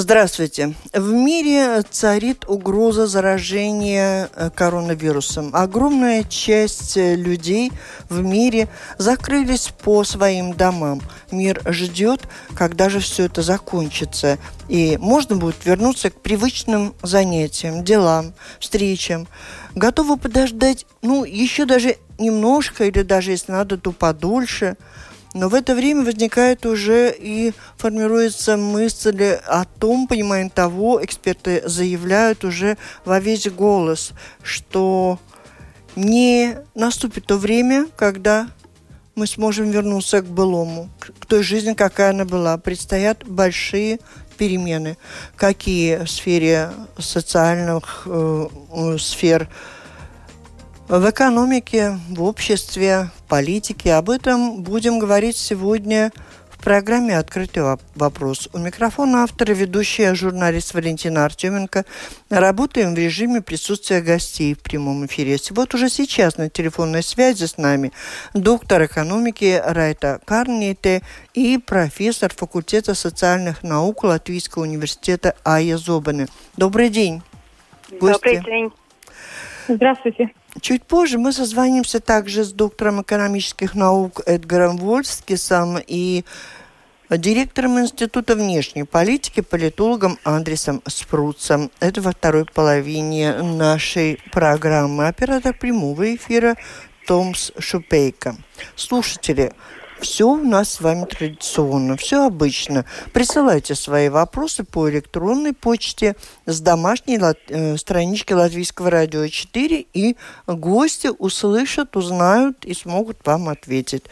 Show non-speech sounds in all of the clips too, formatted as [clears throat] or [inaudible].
Здравствуйте. В мире царит угроза заражения э, коронавирусом. Огромная часть э, людей в мире закрылись по своим домам. Мир ждет, когда же все это закончится. И можно будет вернуться к привычным занятиям, делам, встречам. Готовы подождать, ну, еще даже немножко, или даже если надо, то подольше – но в это время возникает уже и формируется мысль о том, понимаем того, эксперты заявляют уже во весь голос, что не наступит то время, когда мы сможем вернуться к былому, к той жизни, какая она была. Предстоят большие перемены. Какие в сфере социальных э, сфер в экономике, в обществе, в политике. Об этом будем говорить сегодня в программе «Открытый вопрос». У микрофона автор и ведущая журналист Валентина Артеменко. Работаем в режиме присутствия гостей в прямом эфире. Вот уже сейчас на телефонной связи с нами доктор экономики Райта Карните и профессор факультета социальных наук Латвийского университета Ая Зобаны. Добрый день. Гости. Добрый день. Здравствуйте. Чуть позже мы созвонимся также с доктором экономических наук Эдгаром Вольскисом и директором Института внешней политики, политологом Андресом Спруцем. Это во второй половине нашей программы. Оператор прямого эфира Томс Шупейко. Слушатели, все у нас с вами традиционно, все обычно. Присылайте свои вопросы по электронной почте с домашней э, странички Латвийского радио 4, и гости услышат, узнают и смогут вам ответить.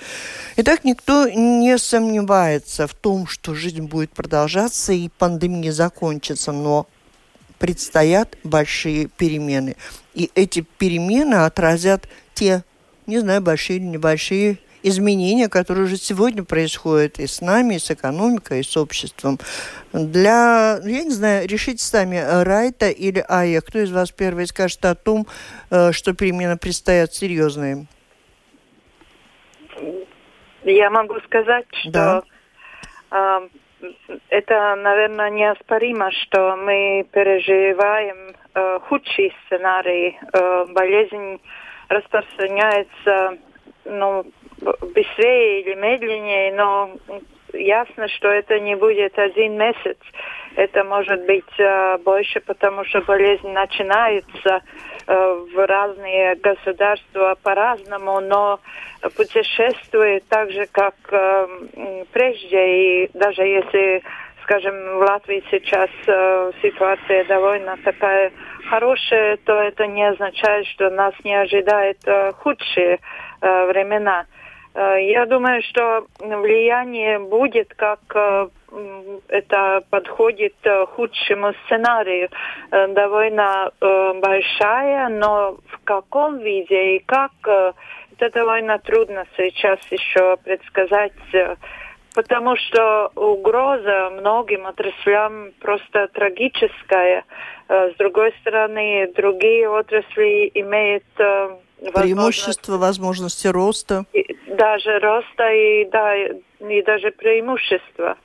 Итак, никто не сомневается в том, что жизнь будет продолжаться и пандемия закончится, но предстоят большие перемены. И эти перемены отразят те, не знаю, большие или небольшие изменения, которые уже сегодня происходят и с нами, и с экономикой, и с обществом. Для, я не знаю, решите сами, Райта или Ая, кто из вас первый скажет о том, э, что перемены предстоят серьезные? Я могу сказать, что да. э, это, наверное, неоспоримо, что мы переживаем э, худший сценарий. Э, болезнь распространяется ну, быстрее или медленнее, но ясно, что это не будет один месяц. Это может быть э, больше, потому что болезнь начинается э, в разные государства по-разному, но путешествует так же, как э, прежде. И даже если, скажем, в Латвии сейчас э, ситуация довольно такая хорошая, то это не означает, что нас не ожидает э, худшие э, времена. Э, я думаю, что влияние будет, как э, это подходит э, худшему сценарию, довольно большая, но в каком виде и как, это довольно трудно сейчас еще предсказать, потому что угроза многим отраслям просто трагическая. С другой стороны, другие отрасли имеют преимущества, возможности роста. И, даже роста и, да, и даже преимущества.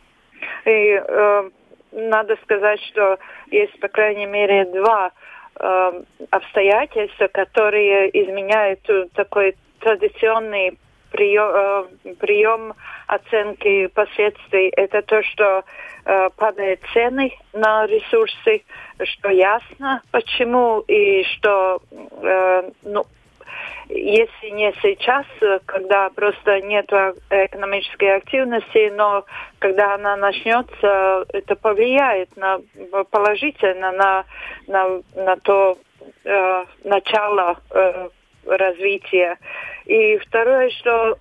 И э, надо сказать, что есть, по крайней мере, два э, обстоятельства, которые изменяют такой традиционный прием, э, прием оценки последствий. Это то, что э, падают цены на ресурсы, что ясно почему, и что э, ну, если не сейчас, когда просто нет экономической активности, но когда она начнется, это повлияет на, положительно на, на, на то э, начало э, развития. И второе, что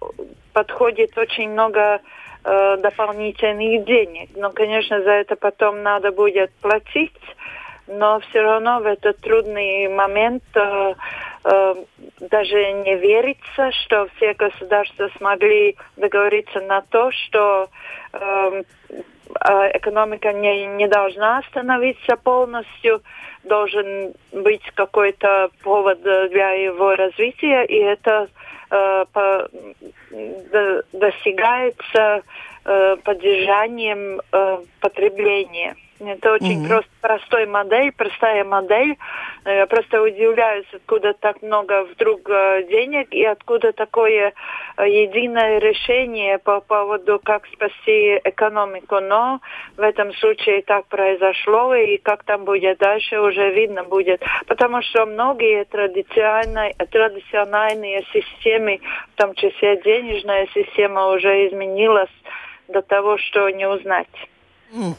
подходит очень много э, дополнительных денег. Но, конечно, за это потом надо будет платить но все равно в этот трудный момент э, э, даже не верится, что все государства смогли договориться на то, что э, э экономика не, не должна остановиться полностью, должен быть какой-то повод для его развития, и это э, по, до, достигается э, поддержанием э, потребления. Это очень mm-hmm. просто простой модель, простая модель. Э, я просто удивляюсь, откуда так много вдруг э, денег и откуда такое э, единое решение по поводу, как спасти экономику. Но в этом случае так произошло, и как там будет дальше, уже видно будет. Потому что многие традиционные, традиционные системы, в том числе денежная система, уже изменилась до того, что не узнать. Mm.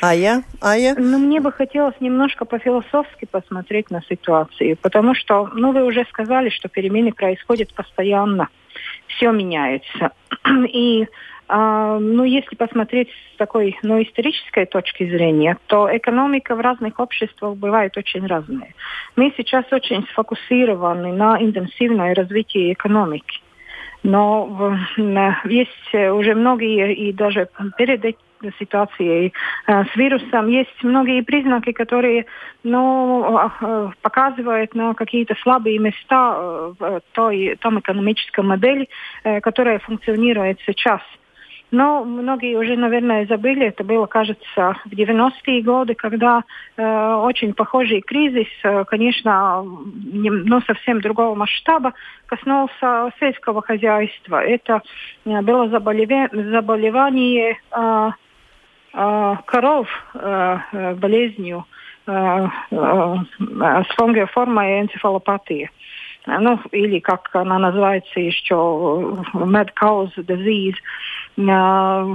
А я? А я? Ну, мне бы хотелось немножко по-философски посмотреть на ситуацию, потому что, ну, вы уже сказали, что перемены происходят постоянно, все меняется. [clears throat] И а, ну, если посмотреть с такой ну, исторической точки зрения, то экономика в разных обществах бывает очень разная. Мы сейчас очень сфокусированы на интенсивное развитии экономики. Но есть уже многие, и даже перед ситуацией э, с вирусом есть многие признаки, которые ну, э, показывают на какие-то слабые места э, в той, том экономическом модели, которая функционирует сейчас. Но многие уже, наверное, забыли, это было, кажется, в 90-е годы, когда э, очень похожий кризис, конечно, не, но совсем другого масштаба, коснулся сельского хозяйства. Это было заболевание, заболевание э, коров а, а, болезнью с фонгиоформой энцефалопатии. Ну, или как она называется еще, mad cows disease. А,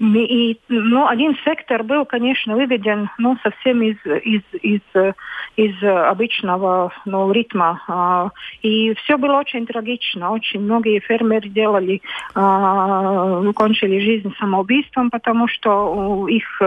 и, ну, один сектор был, конечно, выведен ну, совсем из, из, из, из обычного ну, ритма. А, и все было очень трагично. Очень многие фермеры делали, а, кончили жизнь самоубийством, потому что их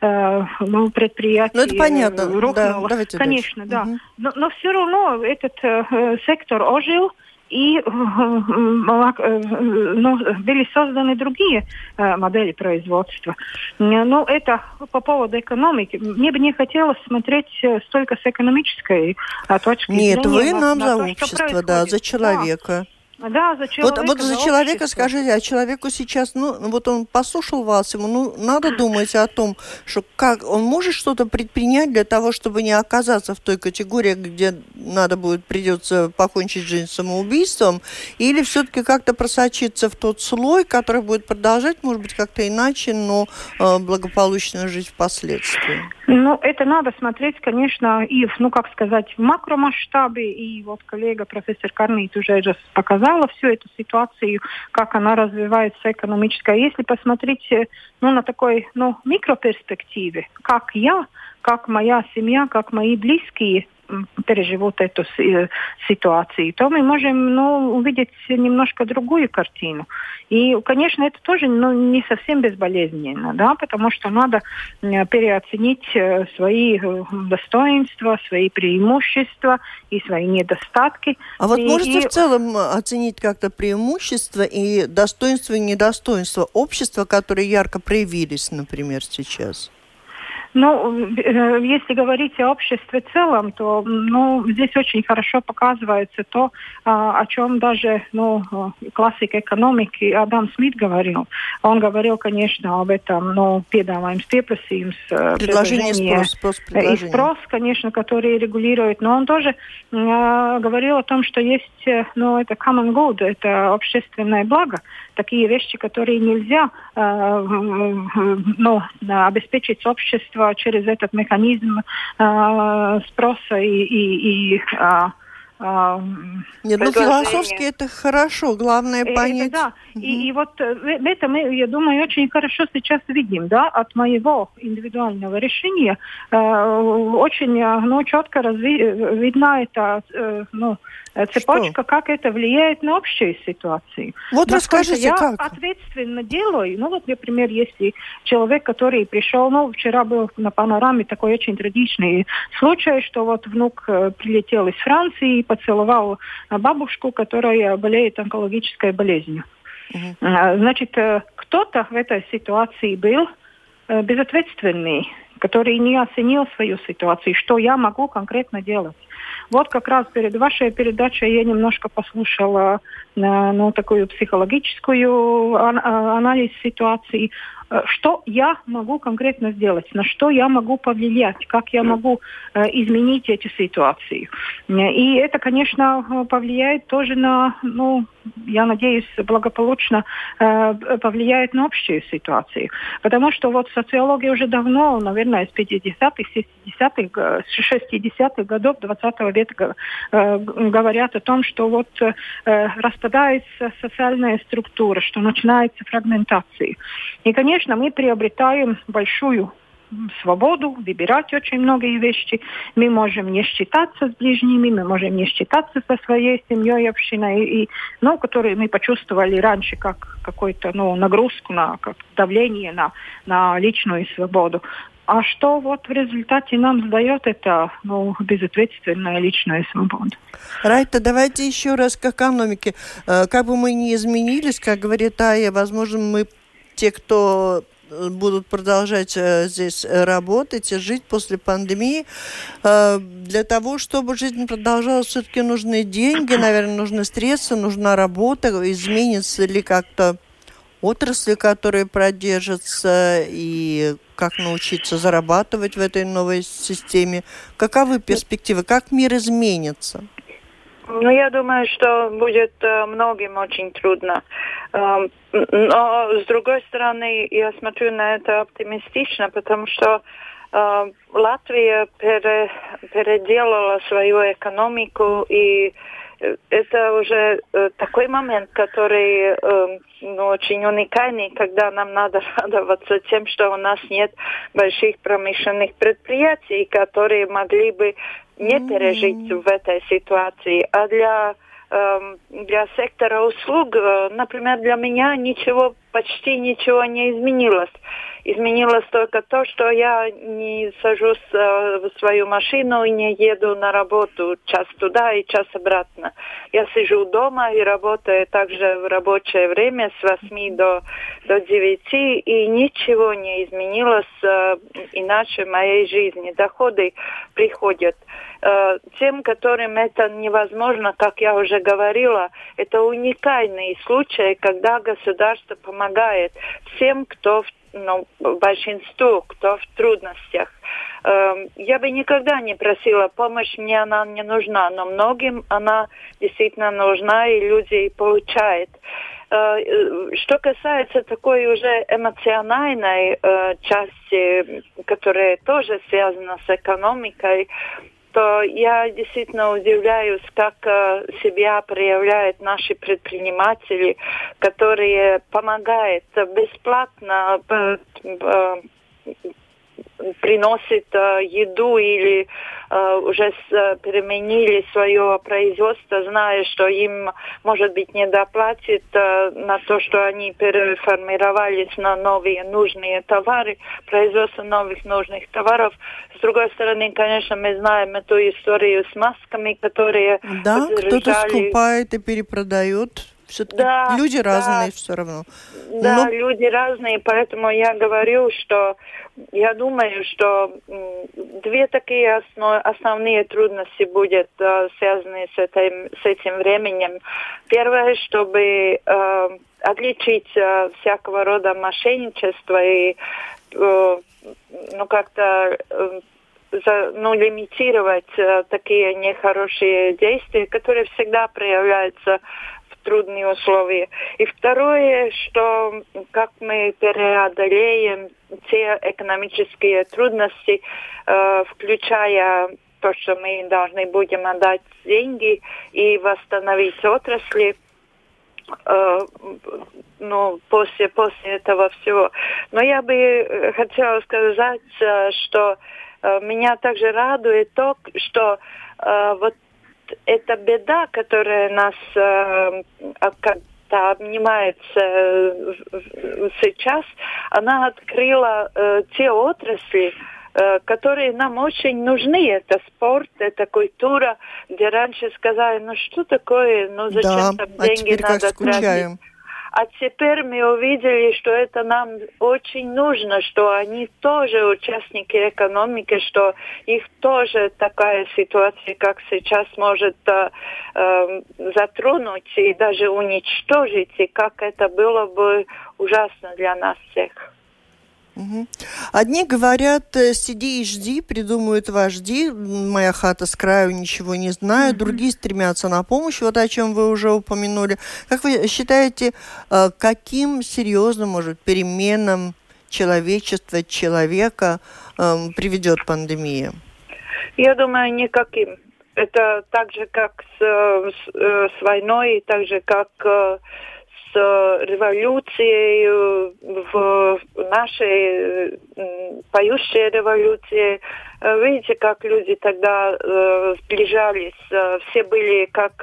э, ну, предприятие ну, это понятно. рухнуло. Да, конечно, дальше. да. Угу. Но, но все равно этот э, сектор ожил и э, ну, были созданы другие э, модели производства. Ну, это по поводу экономики. Мне бы не хотелось смотреть э, столько с экономической точки Нет, зрения. Нет, вы нам на за то, общество, да, за человека. Да. Да, за человека. Вот, вот за человека общество. скажите, а человеку сейчас, ну, вот он послушал вас, ему, ну, надо думать о том, что как он может что-то предпринять для того, чтобы не оказаться в той категории, где надо будет, придется покончить жизнь самоубийством, или все-таки как-то просочиться в тот слой, который будет продолжать, может быть, как-то иначе, но э, благополучно жить впоследствии. Ну, это надо смотреть, конечно, и, ну, как сказать, в макромасштабе, и вот коллега профессор Карнит уже показал, показала всю эту ситуацию, как она развивается экономическая. Если посмотреть э, ну, на такой ну, микроперспективе, как я, как моя семья, как мои близкие переживут эту э, ситуацию, то мы можем ну, увидеть немножко другую картину. И, конечно, это тоже ну, не совсем безболезненно, да, потому что надо переоценить э, свои э, достоинства, свои преимущества и свои недостатки. А вот и, можете и... в целом оценить как-то преимущества и достоинства и недостоинства общества, которые ярко проявились, например, сейчас? Ну, э, если говорить о обществе в целом, то ну, здесь очень хорошо показывается то, а, о чем даже ну, классик экономики Адам Смит говорил. Он говорил, конечно, об этом, но piedāvājums, pieprasījums, предложение, спрос, спрос, предложение. и спрос, конечно, который регулирует. Но он тоже э, говорил о том, что есть, ну, это common good, это общественное благо, такие вещи, которые нельзя э, ну, обеспечить общество через этот механизм э, спроса и, и, и а, Нет, ну философски это хорошо, главное э, понять. Это, да, угу. и, и вот э, в этом мы, я думаю, очень хорошо сейчас видим, да, от моего индивидуального решения э, очень, э, ну, четко разви, видна эта, э, ну, цепочка, что? как это влияет на общую ситуацию. Вот расскажите, я как? ответственно делаю, ну, вот, например, если человек, который пришел, ну, вчера был на панораме такой очень трагичный случай, что вот внук прилетел из Франции, поцеловал бабушку, которая болеет онкологической болезнью. Угу. Значит, э, кто-то в этой ситуации был э, безответственный, который не оценил свою ситуацию, что я могу конкретно делать. Вот как раз перед вашей передачей я немножко послушала ну, такую психологическую анализ ситуации. Э, что я могу конкретно сделать, на что я могу повлиять, как я могу э, изменить эти ситуации. И это, конечно, повлияет тоже на, ну, я надеюсь, благополучно э, повлияет на общую ситуацию. Потому что вот социология уже давно, наверное, с 50-х, 60-х, 60-х годов 20 века э, говорят о том, что вот э, распадается социальная структура, что начинается фрагментация. И, конечно, мы приобретаем большую свободу выбирать очень многие вещи. Мы можем не считаться с ближними, мы можем не считаться со своей семьей, общиной, и, ну, которые мы почувствовали раньше как какую-то ну, нагрузку, на как давление на, на личную свободу. А что вот в результате нам сдает это ну, безответственная личная свобода? Райта, давайте еще раз к экономике. Э, как бы мы ни изменились, как говорит Ая, возможно, мы те, кто будут продолжать э, здесь работать и жить после пандемии. Э, для того, чтобы жизнь продолжалась, все-таки нужны деньги, наверное, нужны средства, нужна работа. Изменится ли как-то отрасли, которые продержатся, и как научиться зарабатывать в этой новой системе? Каковы перспективы? Как мир изменится? Ну, я думаю, что будет э, многим очень трудно. Э, но, с другой стороны, я смотрю на это оптимистично, потому что э, Латвия пере, переделала свою экономику, и это уже э, такой момент, который э, ну, очень уникальный, когда нам надо [laughs] радоваться тем, что у нас нет больших промышленных предприятий, которые могли бы не пережить в этой ситуации. А для эм, для сектора услуг, э, например, для меня ничего, почти ничего не изменилось. Изменилось только то, что я не сажусь э, в свою машину и не еду на работу час туда и час обратно. Я сижу дома и работаю также в рабочее время с 8 до, до 9, и ничего не изменилось э, иначе в моей жизни. Доходы приходят. Э, тем, которым это невозможно, как я уже говорила, это уникальный случай, когда государство помогает всем, кто в ну, большинству, кто в трудностях. Эм, я бы никогда не просила помощь, мне она не нужна, но многим она действительно нужна, и люди получают. Э, что касается такой уже эмоциональной э, части, которая тоже связана с экономикой, то я действительно удивляюсь, как э, себя проявляют наши предприниматели, которые помогают бесплатно э, э, приносит э, еду или э, уже с, э, переменили свое производство, зная, что им, может быть, не доплатит э, на то, что они переформировались на новые нужные товары, производство новых нужных товаров. С другой стороны, конечно, мы знаем эту историю с масками, которые... Да, кто-то скупает и перепродает все-таки да, люди да, разные все равно. Да, Но... люди разные, поэтому я говорю, что я думаю, что две такие основ, основные трудности будут э, связаны с этим, с этим временем. Первое, чтобы э, отличить э, всякого рода мошенничество и э, ну как-то э, за, ну, лимитировать э, такие нехорошие действия, которые всегда проявляются трудные условия. И второе, что как мы преодолеем те экономические трудности, э, включая то, что мы должны будем отдать деньги и восстановить отрасли э, ну, после, после этого всего. Но я бы хотела сказать, что меня также радует то, что вот эта беда, которая нас это обнимается э, сейчас, она открыла э, те отрасли, э, которые нам очень нужны. Это спорт, это культура, где раньше сказали, ну что такое, ну зачем да, там а деньги а надо тратить. А теперь мы увидели, что это нам очень нужно, что они тоже участники экономики, что их тоже такая ситуация, как сейчас, может э, э, затронуть и даже уничтожить, и как это было бы ужасно для нас всех. Угу. Одни говорят, э, сиди и жди, придумают вожди, моя хата с краю, ничего не знаю. Угу. Другие стремятся на помощь, вот о чем вы уже упомянули. Как вы считаете, э, каким серьезным, может, переменам человечества, человека эм, приведет пандемия? Я думаю, никаким. Это так же, как с, э, с, с войной, так же, как э, революцией э, в нашей поющей революции. Э, видите, как люди тогда сближались. Все были как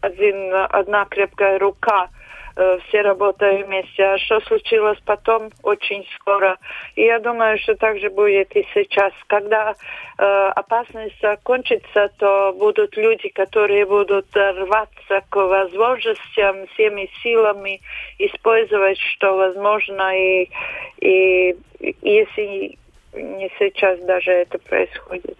один, одна крепкая рука – Э, все работаем вместе. А что случилось потом, очень скоро. И я думаю, что так же будет и сейчас. Когда э, опасность закончится, то будут люди, которые будут рваться к возможностям всеми силами, использовать, что возможно. И, и если не сейчас даже это происходит.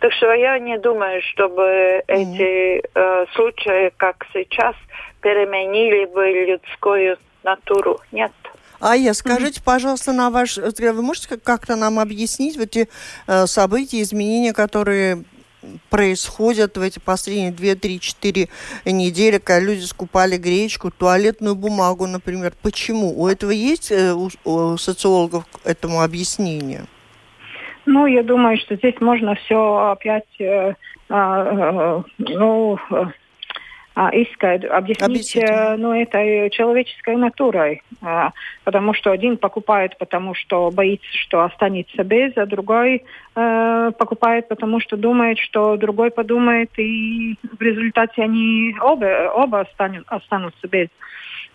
Так что я не думаю, чтобы mm-hmm. эти э, случаи, как сейчас, переменили бы людскую натуру. Нет. А я скажите, mm-hmm. пожалуйста, на ваш вы можете как-то нам объяснить вот эти э, события, изменения, которые происходят в эти последние 2, 3, 4 недели, когда люди скупали гречку, туалетную бумагу, например. Почему? У этого есть э, у, у социологов этому объяснение? Ну, я думаю, что здесь можно все опять, э, э, ну, а, искать, объяснить э, ну, этой человеческой натурой. А, потому что один покупает, потому что боится, что останется без, а другой э, покупает, потому что думает, что другой подумает, и в результате они оба, оба останут, останутся без.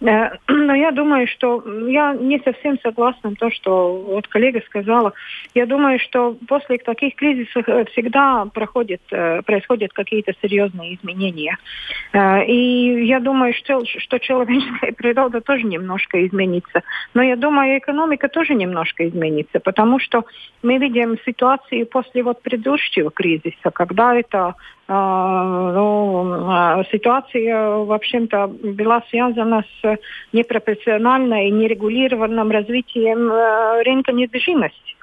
Э, [clears throat] но я думаю, что я не совсем согласна с том, что вот коллега сказала. Я думаю, что после таких кризисов э, всегда проходит, э, происходят какие-то серьезные изменения. И я думаю, что, что человеческая [laughs] природа тоже немножко изменится. Но я думаю, экономика тоже немножко изменится, потому что мы видим ситуацию после вот предыдущего кризиса, когда это ну, а, ситуация, в общем-то, была связана с непропорциональным и нерегулированным развитием э, рынка недвижимости.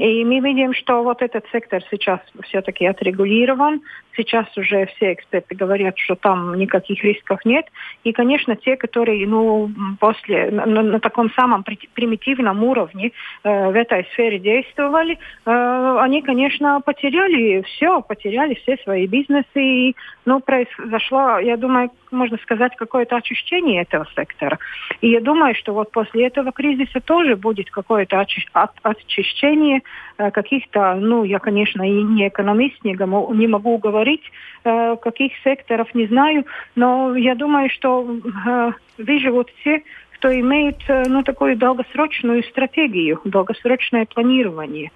И мы видим, что вот этот сектор сейчас все-таки отрегулирован. Сейчас уже все эксперты говорят, что там никаких рисков нет. И, конечно, те, которые ну, после, на, на таком самом примитивном уровне э, в этой сфере действовали, э, они, конечно, потеряли все, потеряли все свои бизнесы. И, ну, произошло, я думаю, можно сказать, какое-то очищение этого сектора. И я думаю, что вот после этого кризиса тоже будет какое-то очищение каких-то, ну, я, конечно, и не экономист, не, не могу говорить, э, каких секторов не знаю, но я думаю, что э, выживут все, кто имеет, ну, такую долгосрочную стратегию, долгосрочное планирование.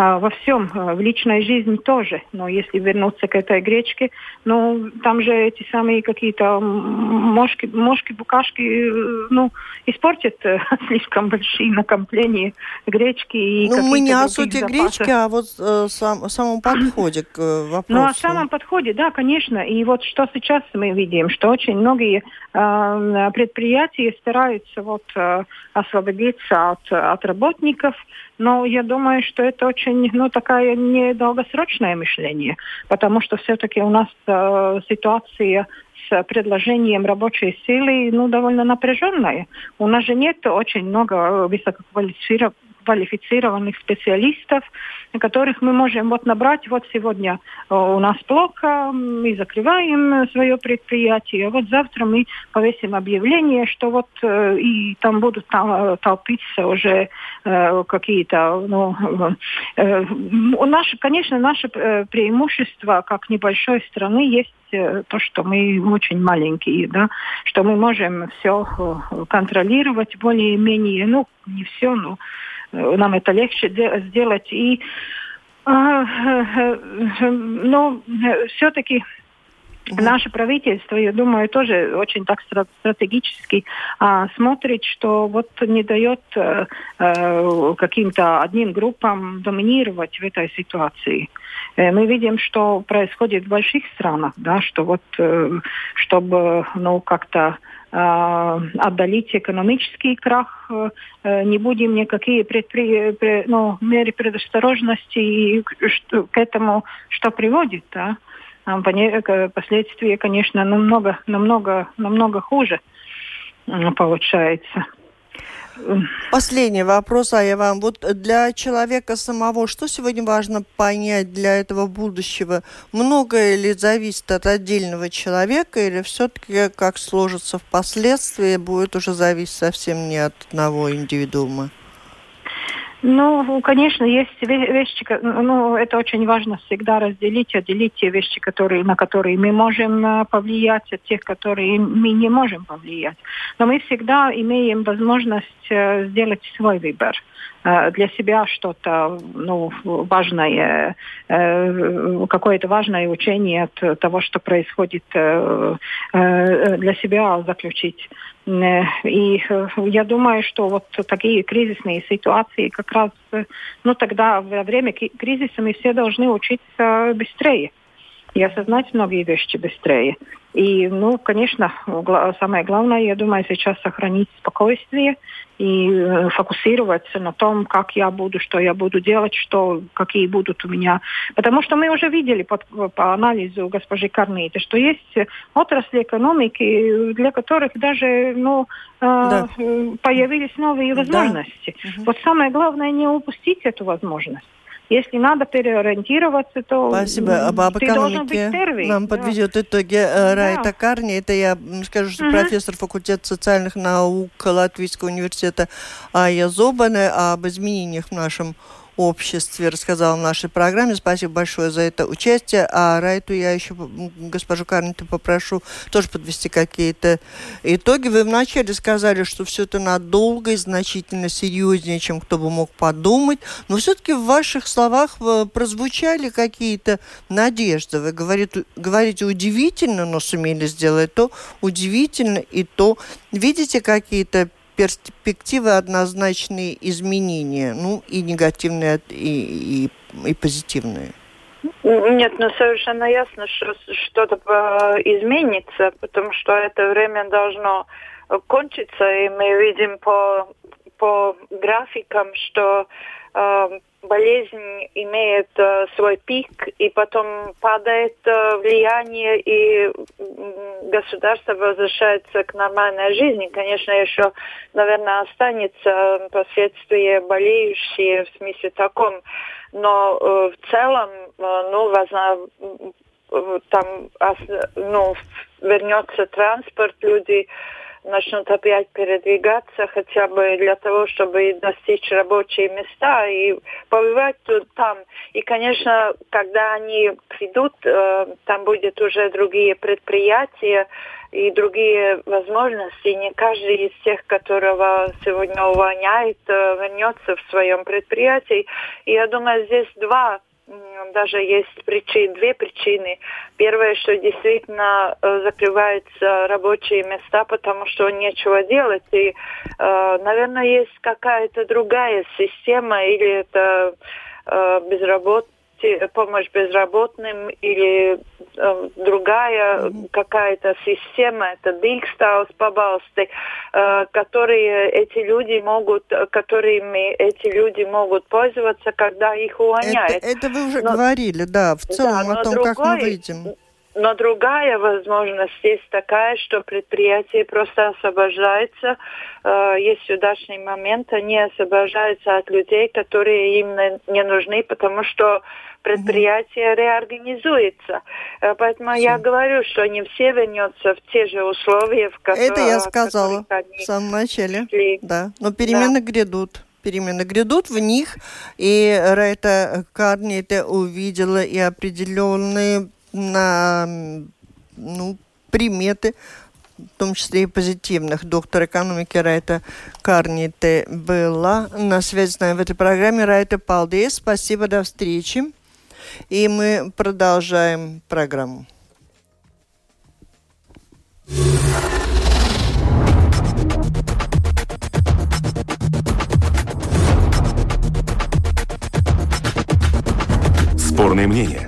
А, во всем, а, в личной жизни тоже. Но если вернуться к этой гречке, ну, там же эти самые какие-то мошки, мошки, букашки, э, ну, испортят э, [laughs] слишком большие накопления гречки. И ну, мы не о сути запасов. гречки, а вот э, сам, самом подходе к вопросу. [clears throat] Ну, о самом подходе, да, конечно. И вот что сейчас мы видим, что очень многие э, предприятия стараются вот э, освободиться от, от работников, но я думаю, что это очень, ну, такая недолгосрочное мышление, потому что все-таки у нас э, ситуация с предложением рабочей силы, ну, довольно напряженная. У нас же нет очень много высококвалифицированных квалифицированных специалистов, которых мы можем вот набрать. Вот сегодня у нас плохо, мы закрываем свое предприятие. Вот завтра мы повесим объявление, что вот и там будут толпиться уже какие-то, ну, наше, конечно, наше преимущество как небольшой страны есть Э, то, что мы очень маленькие, да, что мы можем все э, контролировать более-менее, ну, не все, но э, нам это легче сделать. И а, но все-таки Наше правительство, я думаю, тоже очень так стратегически а, смотрит, что вот не дает а, каким-то одним группам доминировать в этой ситуации. Мы видим, что происходит в больших странах, да, что вот чтобы ну как-то отдалить экономический крах, не будем никакие предпри... ну, меры предосторожности и к этому что приводит, да? Последствия, конечно, намного, намного, намного хуже получается. Последний вопрос, а я вам. Вот для человека самого, что сегодня важно понять для этого будущего? Многое ли зависит от отдельного человека, или все-таки как сложится впоследствии, будет уже зависеть совсем не от одного индивидуума? Ну, конечно, есть вещи, ну, это очень важно всегда разделить, отделить те вещи, которые, на которые мы можем э, повлиять, от тех, которые мы не можем повлиять. Но мы всегда имеем возможность э, сделать свой выбор э, для себя что-то ну, важное, какое-то важное учение от того, что происходит для себя заключить. Э, и э, я думаю, что вот такие кризисные ситуации как раз, э, ну тогда во время кризиса мы все должны учиться быстрее и осознать многие вещи быстрее. И, ну, конечно, самое главное, я думаю, сейчас сохранить спокойствие и э, фокусироваться на том, как я буду, что я буду делать, что, какие будут у меня. Потому что мы уже видели по, по анализу госпожи Карниты, что есть отрасли экономики, для которых даже ну, э, да. появились новые возможности. Да. Вот самое главное не упустить эту возможность. Если надо переориентироваться, то Спасибо. Об, об ты должен быть первый. Нам да. подведет итоги э, Райта да. Карни. Это я скажу, что угу. профессор факультета социальных наук Латвийского университета Ая Зобана об изменениях в нашем обществе рассказал в нашей программе. Спасибо большое за это участие. А Райту я еще, госпожу Карниту, попрошу тоже подвести какие-то итоги. Вы вначале сказали, что все это надолго и значительно серьезнее, чем кто бы мог подумать. Но все-таки в ваших словах э, прозвучали какие-то надежды. Вы говорите, говорите удивительно, но сумели сделать то, удивительно и то. Видите какие-то перспективы однозначные изменения, ну и негативные, и, и, и позитивные. Нет, ну совершенно ясно, что что-то э, изменится, потому что это время должно кончиться, и мы видим по, по графикам, что э, болезнь имеет э, свой пик, и потом падает э, влияние, и государство возвращается к нормальной жизни. Конечно, еще, наверное, останется последствия болеющие в смысле таком, но э, в целом, э, ну, возможно, э, там, ну, вернется транспорт, люди начнут опять передвигаться хотя бы для того, чтобы достичь рабочие места и побывать тут, там. И, конечно, когда они придут, э, там будет уже другие предприятия и другие возможности. Не каждый из тех, которого сегодня увольняет, э, вернется в своем предприятии. И я думаю, здесь два даже есть причины, две причины. Первое, что действительно э, закрываются рабочие места, потому что нечего делать. И, э, наверное, есть какая-то другая система, или это э, безработные помощь безработным или э, другая какая-то система, это Дикстаус побалсты, э, которые эти люди могут, которыми эти люди могут пользоваться, когда их увольняют. Это, это вы уже но, говорили, да, в целом да, о том, другой, как мы выйдем. Но другая возможность есть такая, что предприятие просто освобождается. Э, есть удачный момент, они освобождаются от людей, которые им не нужны, потому что предприятие реорганизуется. Э, поэтому все. я говорю, что не все вернутся в те же условия, в которых... Это я сказала в самом начале. Шли. Да, но перемены да. грядут перемены грядут в них, и Райта Карни увидела и определенные на, ну, приметы, в том числе и позитивных. Доктор экономики Райта Карните была на связи с нами в этой программе. Райта Палдес, спасибо, до встречи. И мы продолжаем программу. Спорные мнения.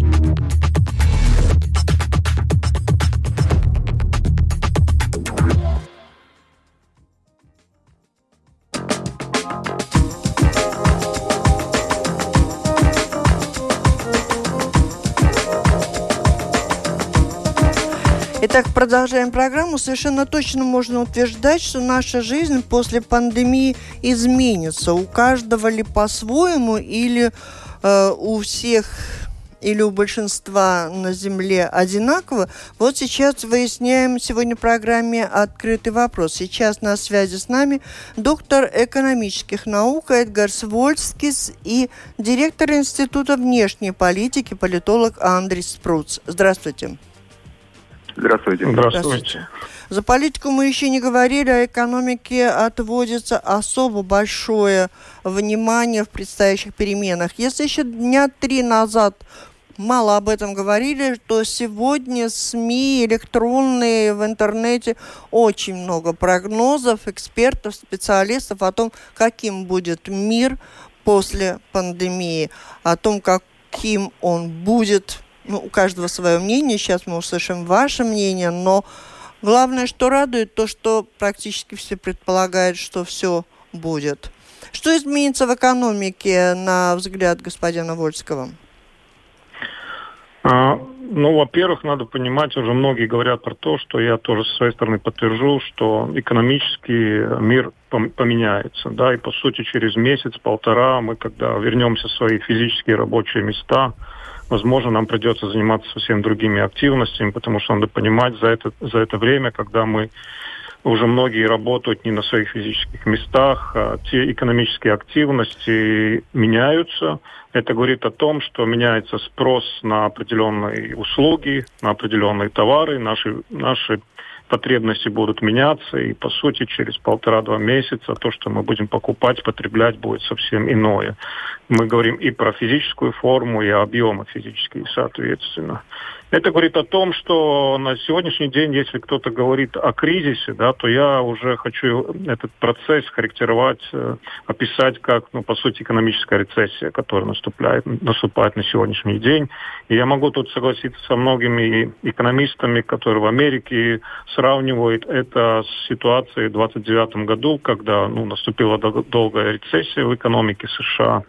Итак, продолжаем программу. Совершенно точно можно утверждать, что наша жизнь после пандемии изменится. У каждого ли по-своему или Э, у всех или у большинства на Земле одинаково. Вот сейчас выясняем сегодня в программе «Открытый вопрос». Сейчас на связи с нами доктор экономических наук Эдгарс Вольскис и директор Института внешней политики, политолог Андрей Спруц. Здравствуйте. Здравствуйте. Здравствуйте. За политику мы еще не говорили, а экономике отводится особо большое внимание в предстоящих переменах. Если еще дня три назад мало об этом говорили, то сегодня СМИ электронные в интернете очень много прогнозов, экспертов, специалистов о том, каким будет мир после пандемии, о том, каким он будет. Ну, у каждого свое мнение, сейчас мы услышим ваше мнение, но Главное, что радует, то, что практически все предполагают, что все будет. Что изменится в экономике, на взгляд господина Вольского? А, ну, во-первых, надо понимать, уже многие говорят про то, что я тоже со своей стороны подтвержу, что экономический мир поменяется, да, и по сути через месяц-полтора мы, когда вернемся в свои физические рабочие места, возможно, нам придется заниматься совсем другими активностями, потому что надо понимать за это, за это время, когда мы уже многие работают не на своих физических местах, а те экономические активности меняются. Это говорит о том, что меняется спрос на определенные услуги, на определенные товары. Наши, наши потребности будут меняться, и, по сути, через полтора-два месяца то, что мы будем покупать, потреблять, будет совсем иное. Мы говорим и про физическую форму, и объемы физические, соответственно. Это говорит о том, что на сегодняшний день, если кто-то говорит о кризисе, да, то я уже хочу этот процесс характеризовать, э, описать как, ну, по сути, экономическая рецессия, которая наступает, наступает на сегодняшний день. И я могу тут согласиться со многими экономистами, которые в Америке сравнивают это с ситуацией в 29 году, когда ну, наступила долгая рецессия в экономике США.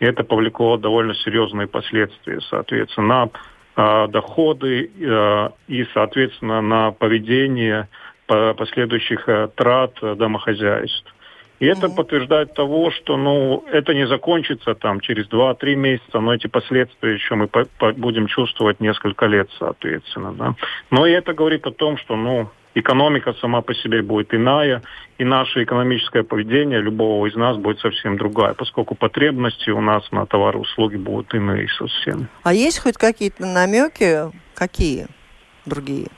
И это повлекло довольно серьезные последствия, соответственно, Э, доходы э, и, соответственно, на поведение последующих э, трат домохозяйств. И это mm-hmm. подтверждает того, что ну, это не закончится там через 2-3 месяца, но эти последствия еще мы по- по- будем чувствовать несколько лет, соответственно. Да. Но и это говорит о том, что ну, экономика сама по себе будет иная, и наше экономическое поведение любого из нас будет совсем другое, поскольку потребности у нас на товары и услуги будут иные совсем. А есть хоть какие-то намеки? Какие другие?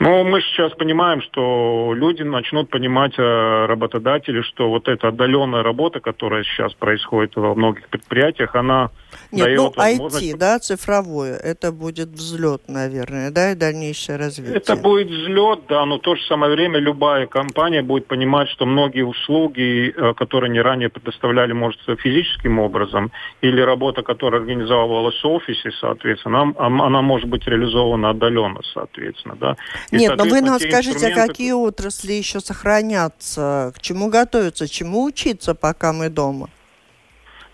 Ну, мы сейчас понимаем, что люди начнут понимать, э, работодатели, что вот эта отдаленная работа, которая сейчас происходит во многих предприятиях, она Нет, дает ну, возможность... IT, да, цифровое, это будет взлет, наверное, да, и дальнейшее развитие. Это будет взлет, да, но в то же самое время любая компания будет понимать, что многие услуги, э, которые они ранее предоставляли, может, физическим образом, или работа, которая организовывалась в офисе, соответственно, она, она может быть реализована отдаленно, соответственно, да. И, Нет, но вы нам скажите, а какие отрасли еще сохранятся, к чему готовиться, чему учиться, пока мы дома?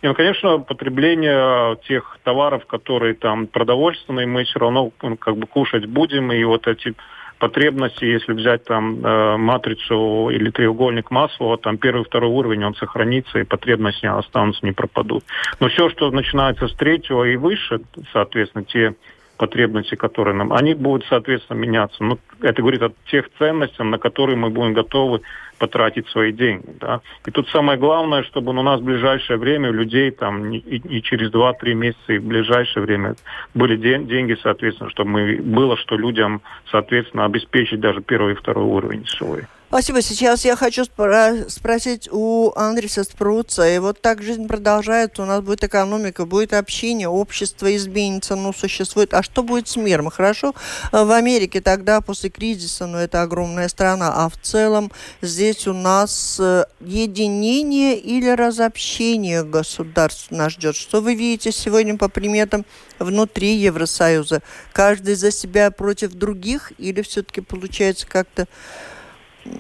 И, ну, конечно, потребление тех товаров, которые там продовольственные, мы все равно ну, как бы кушать будем, и вот эти потребности, если взять там э, матрицу или треугольник Маслова, там первый, второй уровень, он сохранится, и потребности останутся, не пропадут. Но все, что начинается с третьего и выше, соответственно, те потребности, которые нам, они будут, соответственно, меняться. Ну, это говорит о тех ценностях, на которые мы будем готовы потратить свои деньги. Да? И тут самое главное, чтобы у нас в ближайшее время у людей там и, и через 2-3 месяца и в ближайшее время были ден- деньги, соответственно, чтобы мы, было что людям, соответственно, обеспечить даже первый и второй уровень свой. Спасибо. Сейчас я хочу спро- спросить у Андреса Спруца. И вот так жизнь продолжается, у нас будет экономика, будет общение, общество изменится, ну, существует. А что будет с миром? Хорошо, в Америке тогда после кризиса, ну, это огромная страна, а в целом здесь у нас э, единение или разобщение государств нас ждет. Что вы видите сегодня по приметам внутри Евросоюза? Каждый за себя против других или все-таки получается как-то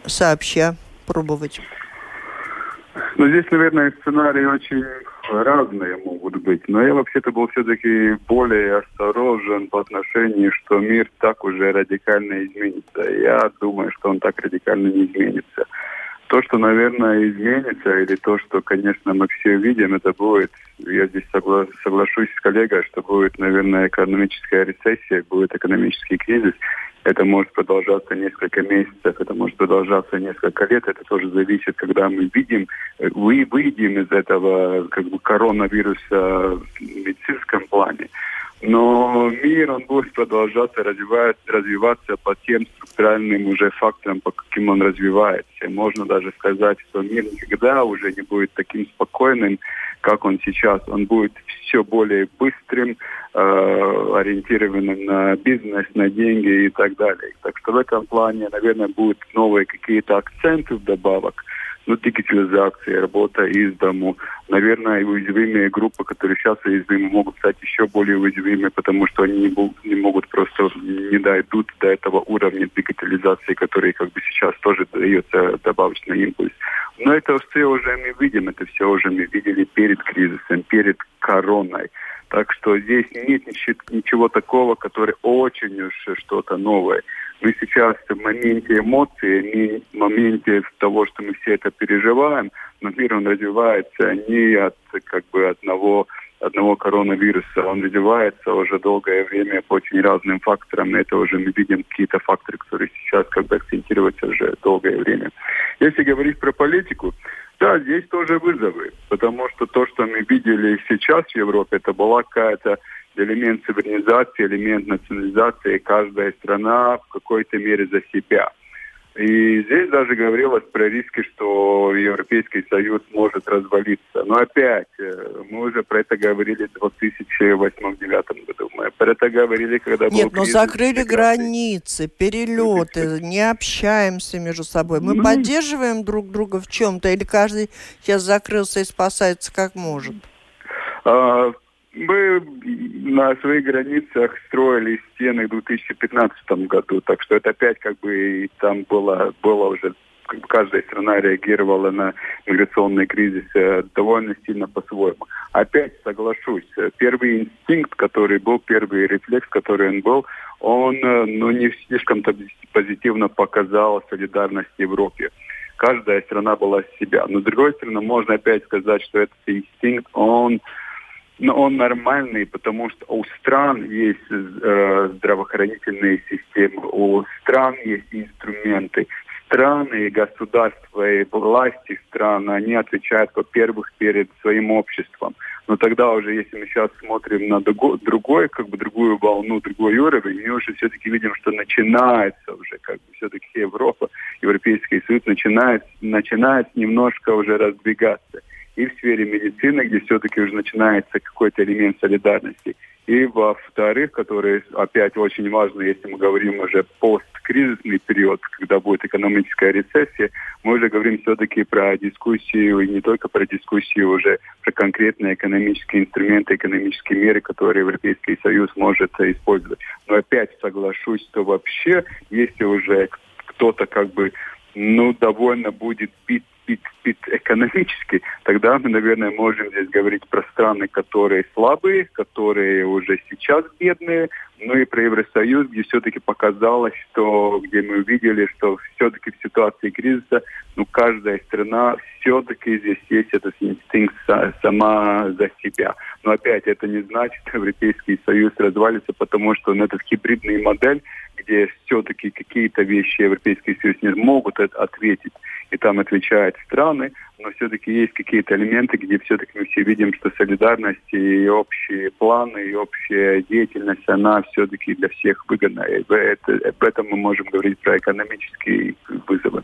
сообща пробовать? Ну, здесь, наверное, сценарии очень разные могут быть. Но я вообще-то был все-таки более осторожен по отношению, что мир так уже радикально изменится. Я думаю, что он так радикально не изменится. То, что, наверное, изменится, или то, что, конечно, мы все видим, это будет, я здесь согла соглашусь с коллегой, что будет, наверное, экономическая рецессия, будет экономический кризис. Это может продолжаться несколько месяцев, это может продолжаться несколько лет. Это тоже зависит, когда мы видим, вы выйдем из этого как бы коронавируса в медицинском плане. Но мир, он будет продолжаться развивать, развиваться по тем структуральным уже факторам, по каким он развивается. можно даже сказать, что мир никогда уже не будет таким спокойным, как он сейчас. Он будет все более быстрым, э, ориентированным на бизнес, на деньги и так далее. Так что в этом плане, наверное, будут новые какие-то акценты вдобавок ну, дигитализация, работа из дому. Наверное, уязвимые группы, которые сейчас уязвимы, могут стать еще более уязвимыми, потому что они не, не могут просто, не дойдут до этого уровня дигитализации, который как бы сейчас тоже дается добавочный импульс. Но это все уже мы видим, это все уже мы видели перед кризисом, перед короной. Так что здесь нет ничего такого, которое очень уж что-то новое мы сейчас в моменте эмоций, в моменте того, что мы все это переживаем, но мир он развивается не от как бы одного одного коронавируса. Он развивается уже долгое время по очень разным факторам. Это уже мы видим какие-то факторы, которые сейчас как бы акцентируются уже долгое время. Если говорить про политику, да, здесь тоже вызовы, потому что то, что мы видели сейчас в Европе, это была какая-то элемент суверенизации, элемент национализации, каждая страна в какой-то мере за себя. И здесь даже говорилось про риски, что Европейский Союз может развалиться. Но опять, э, мы уже про это говорили в 2008-2009 году. Мы про это говорили, когда Нет, но закрыли границы, перелеты, не общаемся между собой. Мы ну, поддерживаем друг друга в чем-то, или каждый сейчас закрылся и спасается как может? А, мы на своих границах строили стены в 2015 году, так что это опять как бы там было, было уже как бы каждая страна реагировала на миграционный кризис довольно сильно по-своему. Опять соглашусь, первый инстинкт, который был, первый рефлекс, который он был, он э, ну, не слишком-то позитивно показал солидарность Европе. Каждая страна была себя. Но с другой стороны, можно опять сказать, что этот инстинкт, он но он нормальный, потому что у стран есть э, здравоохранительные системы, у стран есть инструменты. Страны государства, и власти стран, они отвечают, во-первых, перед своим обществом. Но тогда уже, если мы сейчас смотрим на другой, как бы другую волну, другой уровень, мы уже все-таки видим, что начинается уже как бы все-таки Европа, Европейский Союз начинает, начинает немножко уже раздвигаться. И в сфере медицины, где все-таки уже начинается какой-то элемент солидарности, и во-вторых, которые опять очень важно, если мы говорим уже посткризисный период, когда будет экономическая рецессия, мы уже говорим все-таки про дискуссию, и не только про дискуссию, уже про конкретные экономические инструменты, экономические меры, которые Европейский Союз может использовать. Но опять соглашусь, что вообще, если уже кто-то как бы ну, довольно будет бить бит, бит экономически, тогда мы, наверное, можем здесь говорить про страны, которые слабые, которые уже сейчас бедные, ну и про Евросоюз, где все-таки показалось, что, где мы увидели, что все-таки в ситуации кризиса, ну, каждая страна все-таки здесь есть этот инстинкт сама за себя. Но опять это не значит, что Европейский Союз развалится, потому что он этот гибридный модель, где все-таки какие-то вещи Европейский Союз не могут ответить, и там отвечают страны, но все-таки есть какие-то элементы, где все-таки мы все видим, что солидарность и общие планы, и общая деятельность, она все-таки для всех выгодна. И это, об этом мы можем говорить про экономические вызовы.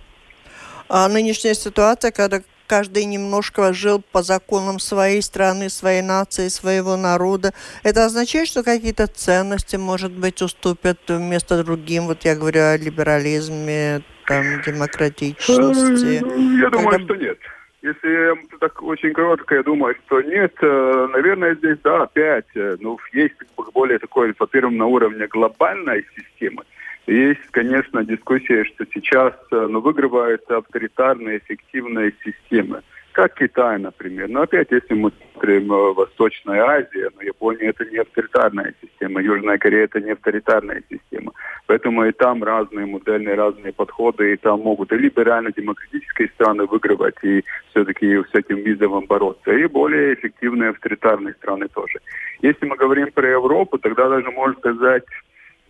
А нынешняя ситуация, когда каждый немножко жил по законам своей страны, своей нации, своего народа. Это означает, что какие-то ценности, может быть, уступят вместо другим. Вот я говорю о либерализме, там, демократичности. Э, я думаю, что нет. Если так очень коротко, я думаю, что нет. Э, наверное, здесь, да, опять, э, ну, есть более такое, во-первых, на уровне глобальной системы. Есть, конечно, дискуссия, что сейчас ну, выигрывают авторитарные эффективные системы как Китай, например. Но опять, если мы смотрим э, Восточная Азия, но Япония это не авторитарная система, Южная Корея это не авторитарная система. Поэтому и там разные модельные, разные подходы, и там могут и либерально-демократические страны выигрывать, и все-таки с этим визовым бороться, и более эффективные авторитарные страны тоже. Если мы говорим про Европу, тогда даже можно сказать,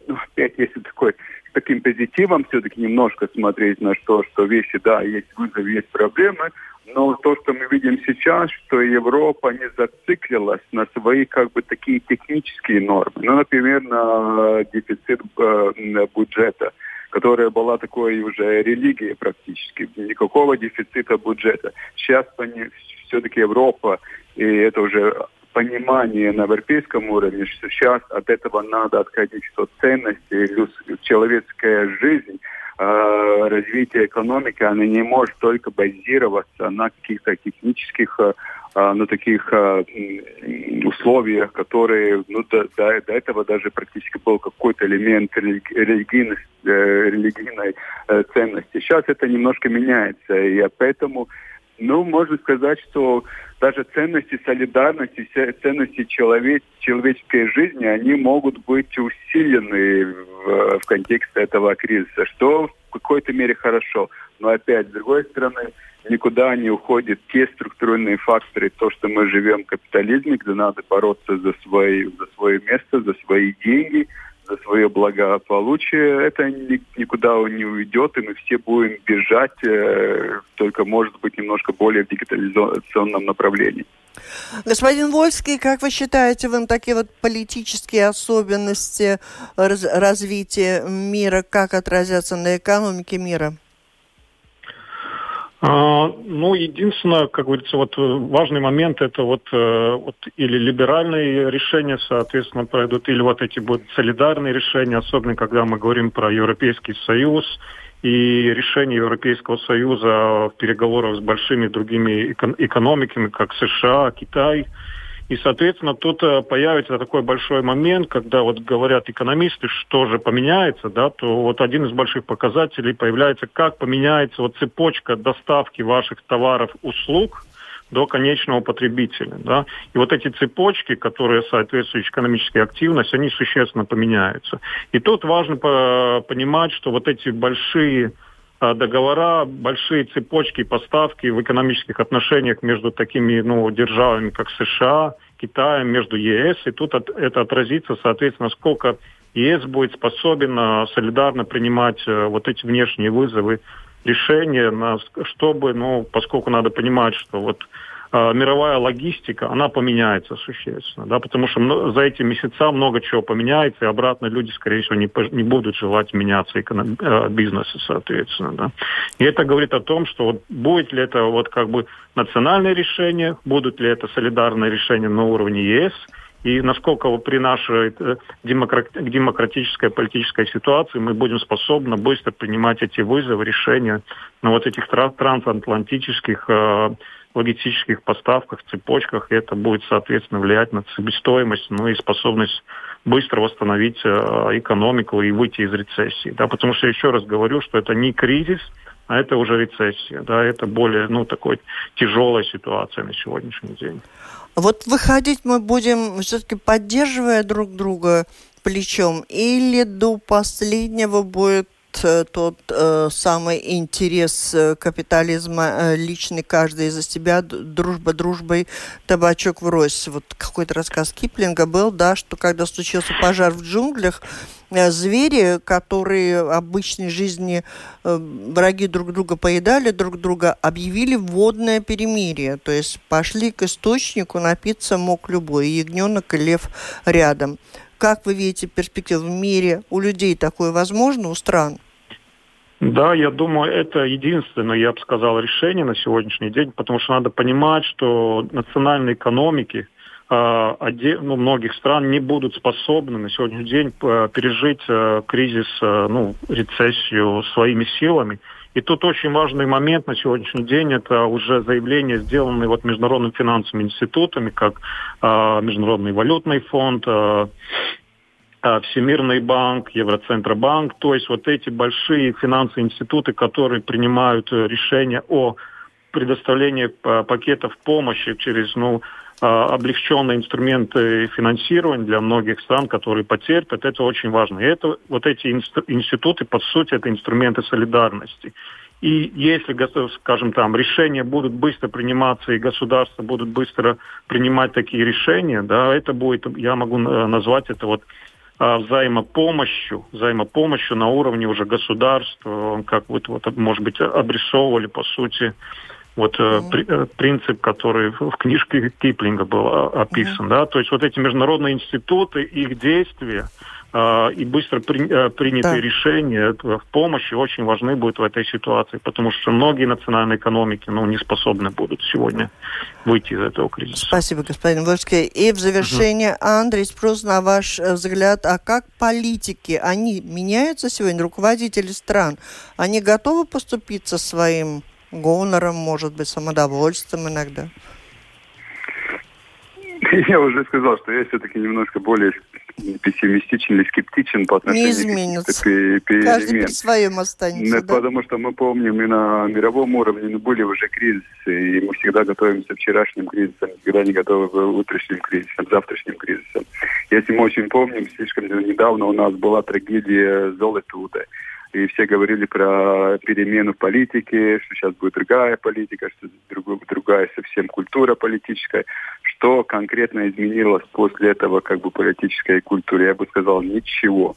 ну, опять если такой таким позитивом все-таки немножко смотреть на что, что вещи, да, есть вызовы, есть проблемы, но то, что мы видим сейчас, что Европа не зациклилась на свои как бы такие технические нормы. Ну, например, на дефицит э, бюджета которая была такой уже религией практически, никакого дефицита бюджета. Сейчас все-таки Европа, и это уже понимание на европейском уровне, что сейчас от этого надо отходить, что ценности, человеческая жизнь – Э, развитие экономики, она не может только базироваться на каких-то технических э, э, на таких условиях, которые ну, до, до, до этого даже практически был какой-то элемент религийной, религийной ценности. Сейчас это немножко меняется, и поэтому ну, можно сказать, что даже ценности солидарности, ценности человек, человеческой жизни, они могут быть усилены в, в контексте этого кризиса, что в какой-то мере хорошо. Но опять, с другой стороны, никуда не уходят те структурные факторы, то, что мы живем в капитализме, где надо бороться за, свои, за свое место, за свои деньги – за свое благополучие, это никуда не уйдет, и мы все будем бежать, э, только, может быть, немножко более в дигитализационном направлении. Господин Вольский, как вы считаете, вы такие вот политические особенности раз развития мира, как отразятся на экономике мира? А, ну, единственное, как говорится, вот э, важный момент это вот, э, вот или либеральные решения, соответственно, пройдут, или вот эти будут солидарные решения, особенно когда мы говорим про Европейский Союз и решение Европейского Союза в переговорах с большими другими экономиками, как США, Китай – и, соответственно, тут э, появится такой большой момент, когда вот говорят экономисты, что же поменяется, да, то вот один из больших показателей появляется, как поменяется вот цепочка доставки ваших товаров, услуг до конечного потребителя. Да? И вот эти цепочки, которые соответствуют экономической активности, они существенно поменяются. И тут важно понимать, что вот эти большие э, договора, большие цепочки поставки в экономических отношениях между такими ну, державами, как США, Китаем, между ЕС, и тут от, это отразится, соответственно, сколько ЕС будет способен а, солидарно принимать а, вот эти внешние вызовы, решения, на, чтобы, ну, поскольку надо понимать, что вот э, мировая логистика, она поменяется существенно, да, потому что за эти месяца много чего поменяется, и обратно люди, скорее всего, не, не будут желать меняться эконом, э, бизнеса, соответственно, да. И это говорит о том, что вот будет ли это вот как бы национальное решение, будут ли это солидарное решение на уровне ЕС, и насколько при нашей э, демократической политической ситуации мы будем способны быстро принимать эти вызовы, решения на вот этих трансатлантических э, логистических поставках, цепочках, и это будет, соответственно, влиять на себестоимость, ну и способность быстро восстановить э, экономику и выйти из рецессии. Да, потому что, еще раз говорю, что это не кризис, а это уже рецессия. Да, это более, ну, такой тяжелая ситуация на сегодняшний день. Вот выходить мы будем все-таки поддерживая друг друга плечом или до последнего будет тот э, самый интерес э, капитализма э, личный, каждый за себя, дружба дружбой, табачок врозь. Вот какой-то рассказ Киплинга был, да, что когда случился пожар в джунглях, э, звери, которые в обычной жизни э, враги друг друга поедали друг друга, объявили водное перемирие. То есть пошли к источнику, напиться мог любой, ягненок, и лев рядом. Как вы видите перспективу в мире? У людей такое возможно, у стран? Да, я думаю, это единственное, я бы сказал, решение на сегодняшний день, потому что надо понимать, что национальные экономики э, ну, многих стран не будут способны на сегодняшний день э, пережить э, кризис, ну, рецессию своими силами. И тут очень важный момент на сегодняшний день это уже заявления, сделанные вот международными финансовыми институтами, как Международный валютный фонд, а, Всемирный банк, Евроцентробанк, то есть вот эти большие финансовые институты, которые принимают э, решения о предоставлении э, пакетов помощи через ну, а, облегченные инструменты финансирования для многих стран, которые потерпят, это очень важно. И это, вот эти институты, по сути, это инструменты солидарности. И если, скажем, там решения будут быстро приниматься, и государства будут быстро принимать такие решения, да, это будет, я могу э, назвать это вот а, взаимопомощью, взаимопомощью на уровне уже государств, как вот, вот может быть, обрисовывали, по сути, вот mm-hmm. при, принцип, который в книжке Киплинга был описан, mm-hmm. да, то есть вот эти международные институты, их действия, а, и быстро при, э, принятые да. решения в помощи очень важны будут в этой ситуации, потому что многие национальные экономики ну, не способны будут сегодня выйти из этого кризиса. Спасибо, господин Вольский. И в завершение, угу. Андрей, спрос на ваш э, взгляд, а как политики, они меняются сегодня, руководители стран, они готовы поступиться своим гонором, может быть, самодовольством иногда? Я уже сказал, что я все-таки немножко более пессимистичен или скептичен по отношению не изменится. к перемен. Каждый при своем останется. Да? Потому что мы помним и на мировом уровне ну, были уже кризисы, и мы всегда готовимся к вчерашним кризисам, всегда не готовы к утренним кризисам, завтрашним кризисам. Если мы очень помним, слишком недавно у нас была трагедия Золотуда и все говорили про перемену политики, что сейчас будет другая политика, что другая, другая совсем культура политическая. Что конкретно изменилось после этого как бы политической культуры? Я бы сказал, ничего.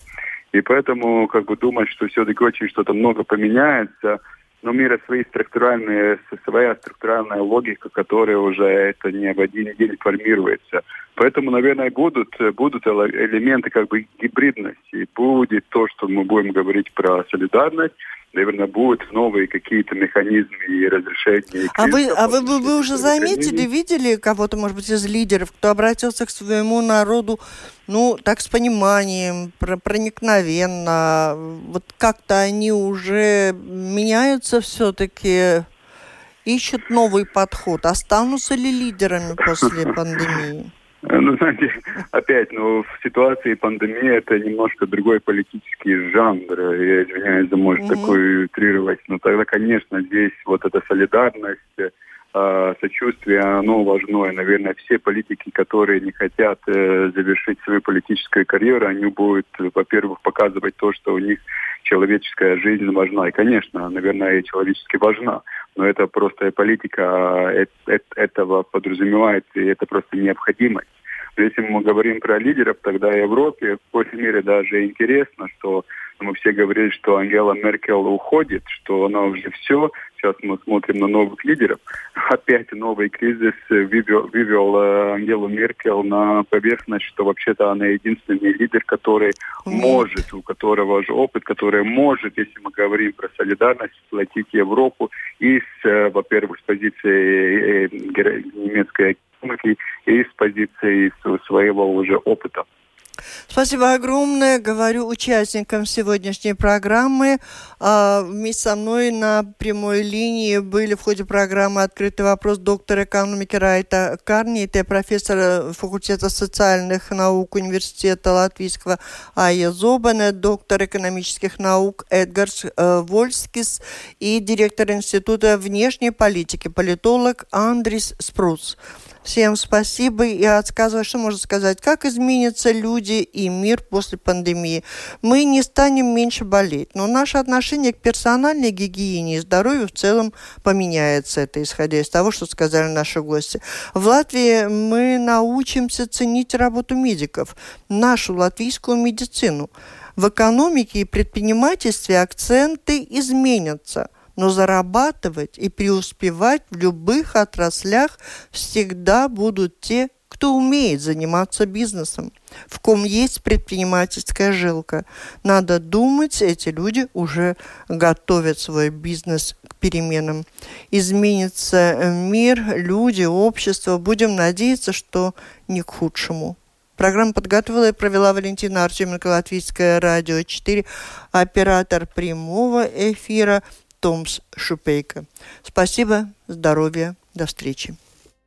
И поэтому как бы думать, что все-таки очень что-то много поменяется – но у мира свои структуральные, своя структуральная логика, которая уже это не в один день формируется. Поэтому, наверное, будут, будут элементы как бы гибридности. Будет то, что мы будем говорить про солидарность, наверное, будут новые какие-то механизмы и разрешения. И а вы, а вы, вы, вы уже заметили, видели кого-то, может быть, из лидеров, кто обратился к своему народу, ну, так с пониманием, про проникновенно, вот как-то они уже меняются все-таки, ищут новый подход, останутся ли лидерами после [laughs] пандемии? [laughs] Ну, знаете, опять, ну, в ситуации пандемии это немножко другой политический жанр. Я извиняюсь за, может, mm-hmm. такую утрировать. Но тогда, конечно, здесь вот эта солидарность, э, сочувствие, оно важно. И, наверное, все политики, которые не хотят э, завершить свою политическую карьеру, они будут, во-первых, показывать то, что у них человеческая жизнь важна. И, конечно, наверное, и человечески важна но это просто политика э, этого подразумевает, и это просто необходимость. если мы говорим про лидеров, тогда в Европе, в какой-то мере даже интересно, что мы все говорили, что Ангела Меркель уходит, что она уже все. Сейчас мы смотрим на новых лидеров. [laughs] Опять новый кризис вывел, вывел э, Ангелу Меркель на поверхность, что вообще-то она единственный лидер, который может, у которого же опыт, который может, если мы говорим про солидарность, сплотить Европу и, э, во-первых, с позиции э, немецкой экономики, и с позиции своего уже опыта. Спасибо огромное. Говорю участникам сегодняшней программы. А, вместе со мной на прямой линии были в ходе программы «Открытый вопрос» доктор экономики Райта Карни, это профессор факультета социальных наук Университета Латвийского Ая Зобана, доктор экономических наук Эдгарс э, Вольскис и директор Института внешней политики, политолог Андрис Спрус. Всем спасибо. И отсказываю, что можно сказать, как изменятся люди и мир после пандемии. Мы не станем меньше болеть, но наше отношение к персональной гигиене и здоровью в целом поменяется. Это исходя из того, что сказали наши гости. В Латвии мы научимся ценить работу медиков, нашу латвийскую медицину. В экономике и предпринимательстве акценты изменятся – но зарабатывать и преуспевать в любых отраслях всегда будут те, кто умеет заниматься бизнесом, в ком есть предпринимательская жилка. Надо думать, эти люди уже готовят свой бизнес к переменам. Изменится мир, люди, общество. Будем надеяться, что не к худшему. Программу подготовила и провела Валентина Артеменко, Латвийское радио 4, оператор прямого эфира Томс Шупейко. Спасибо, здоровья, до встречи.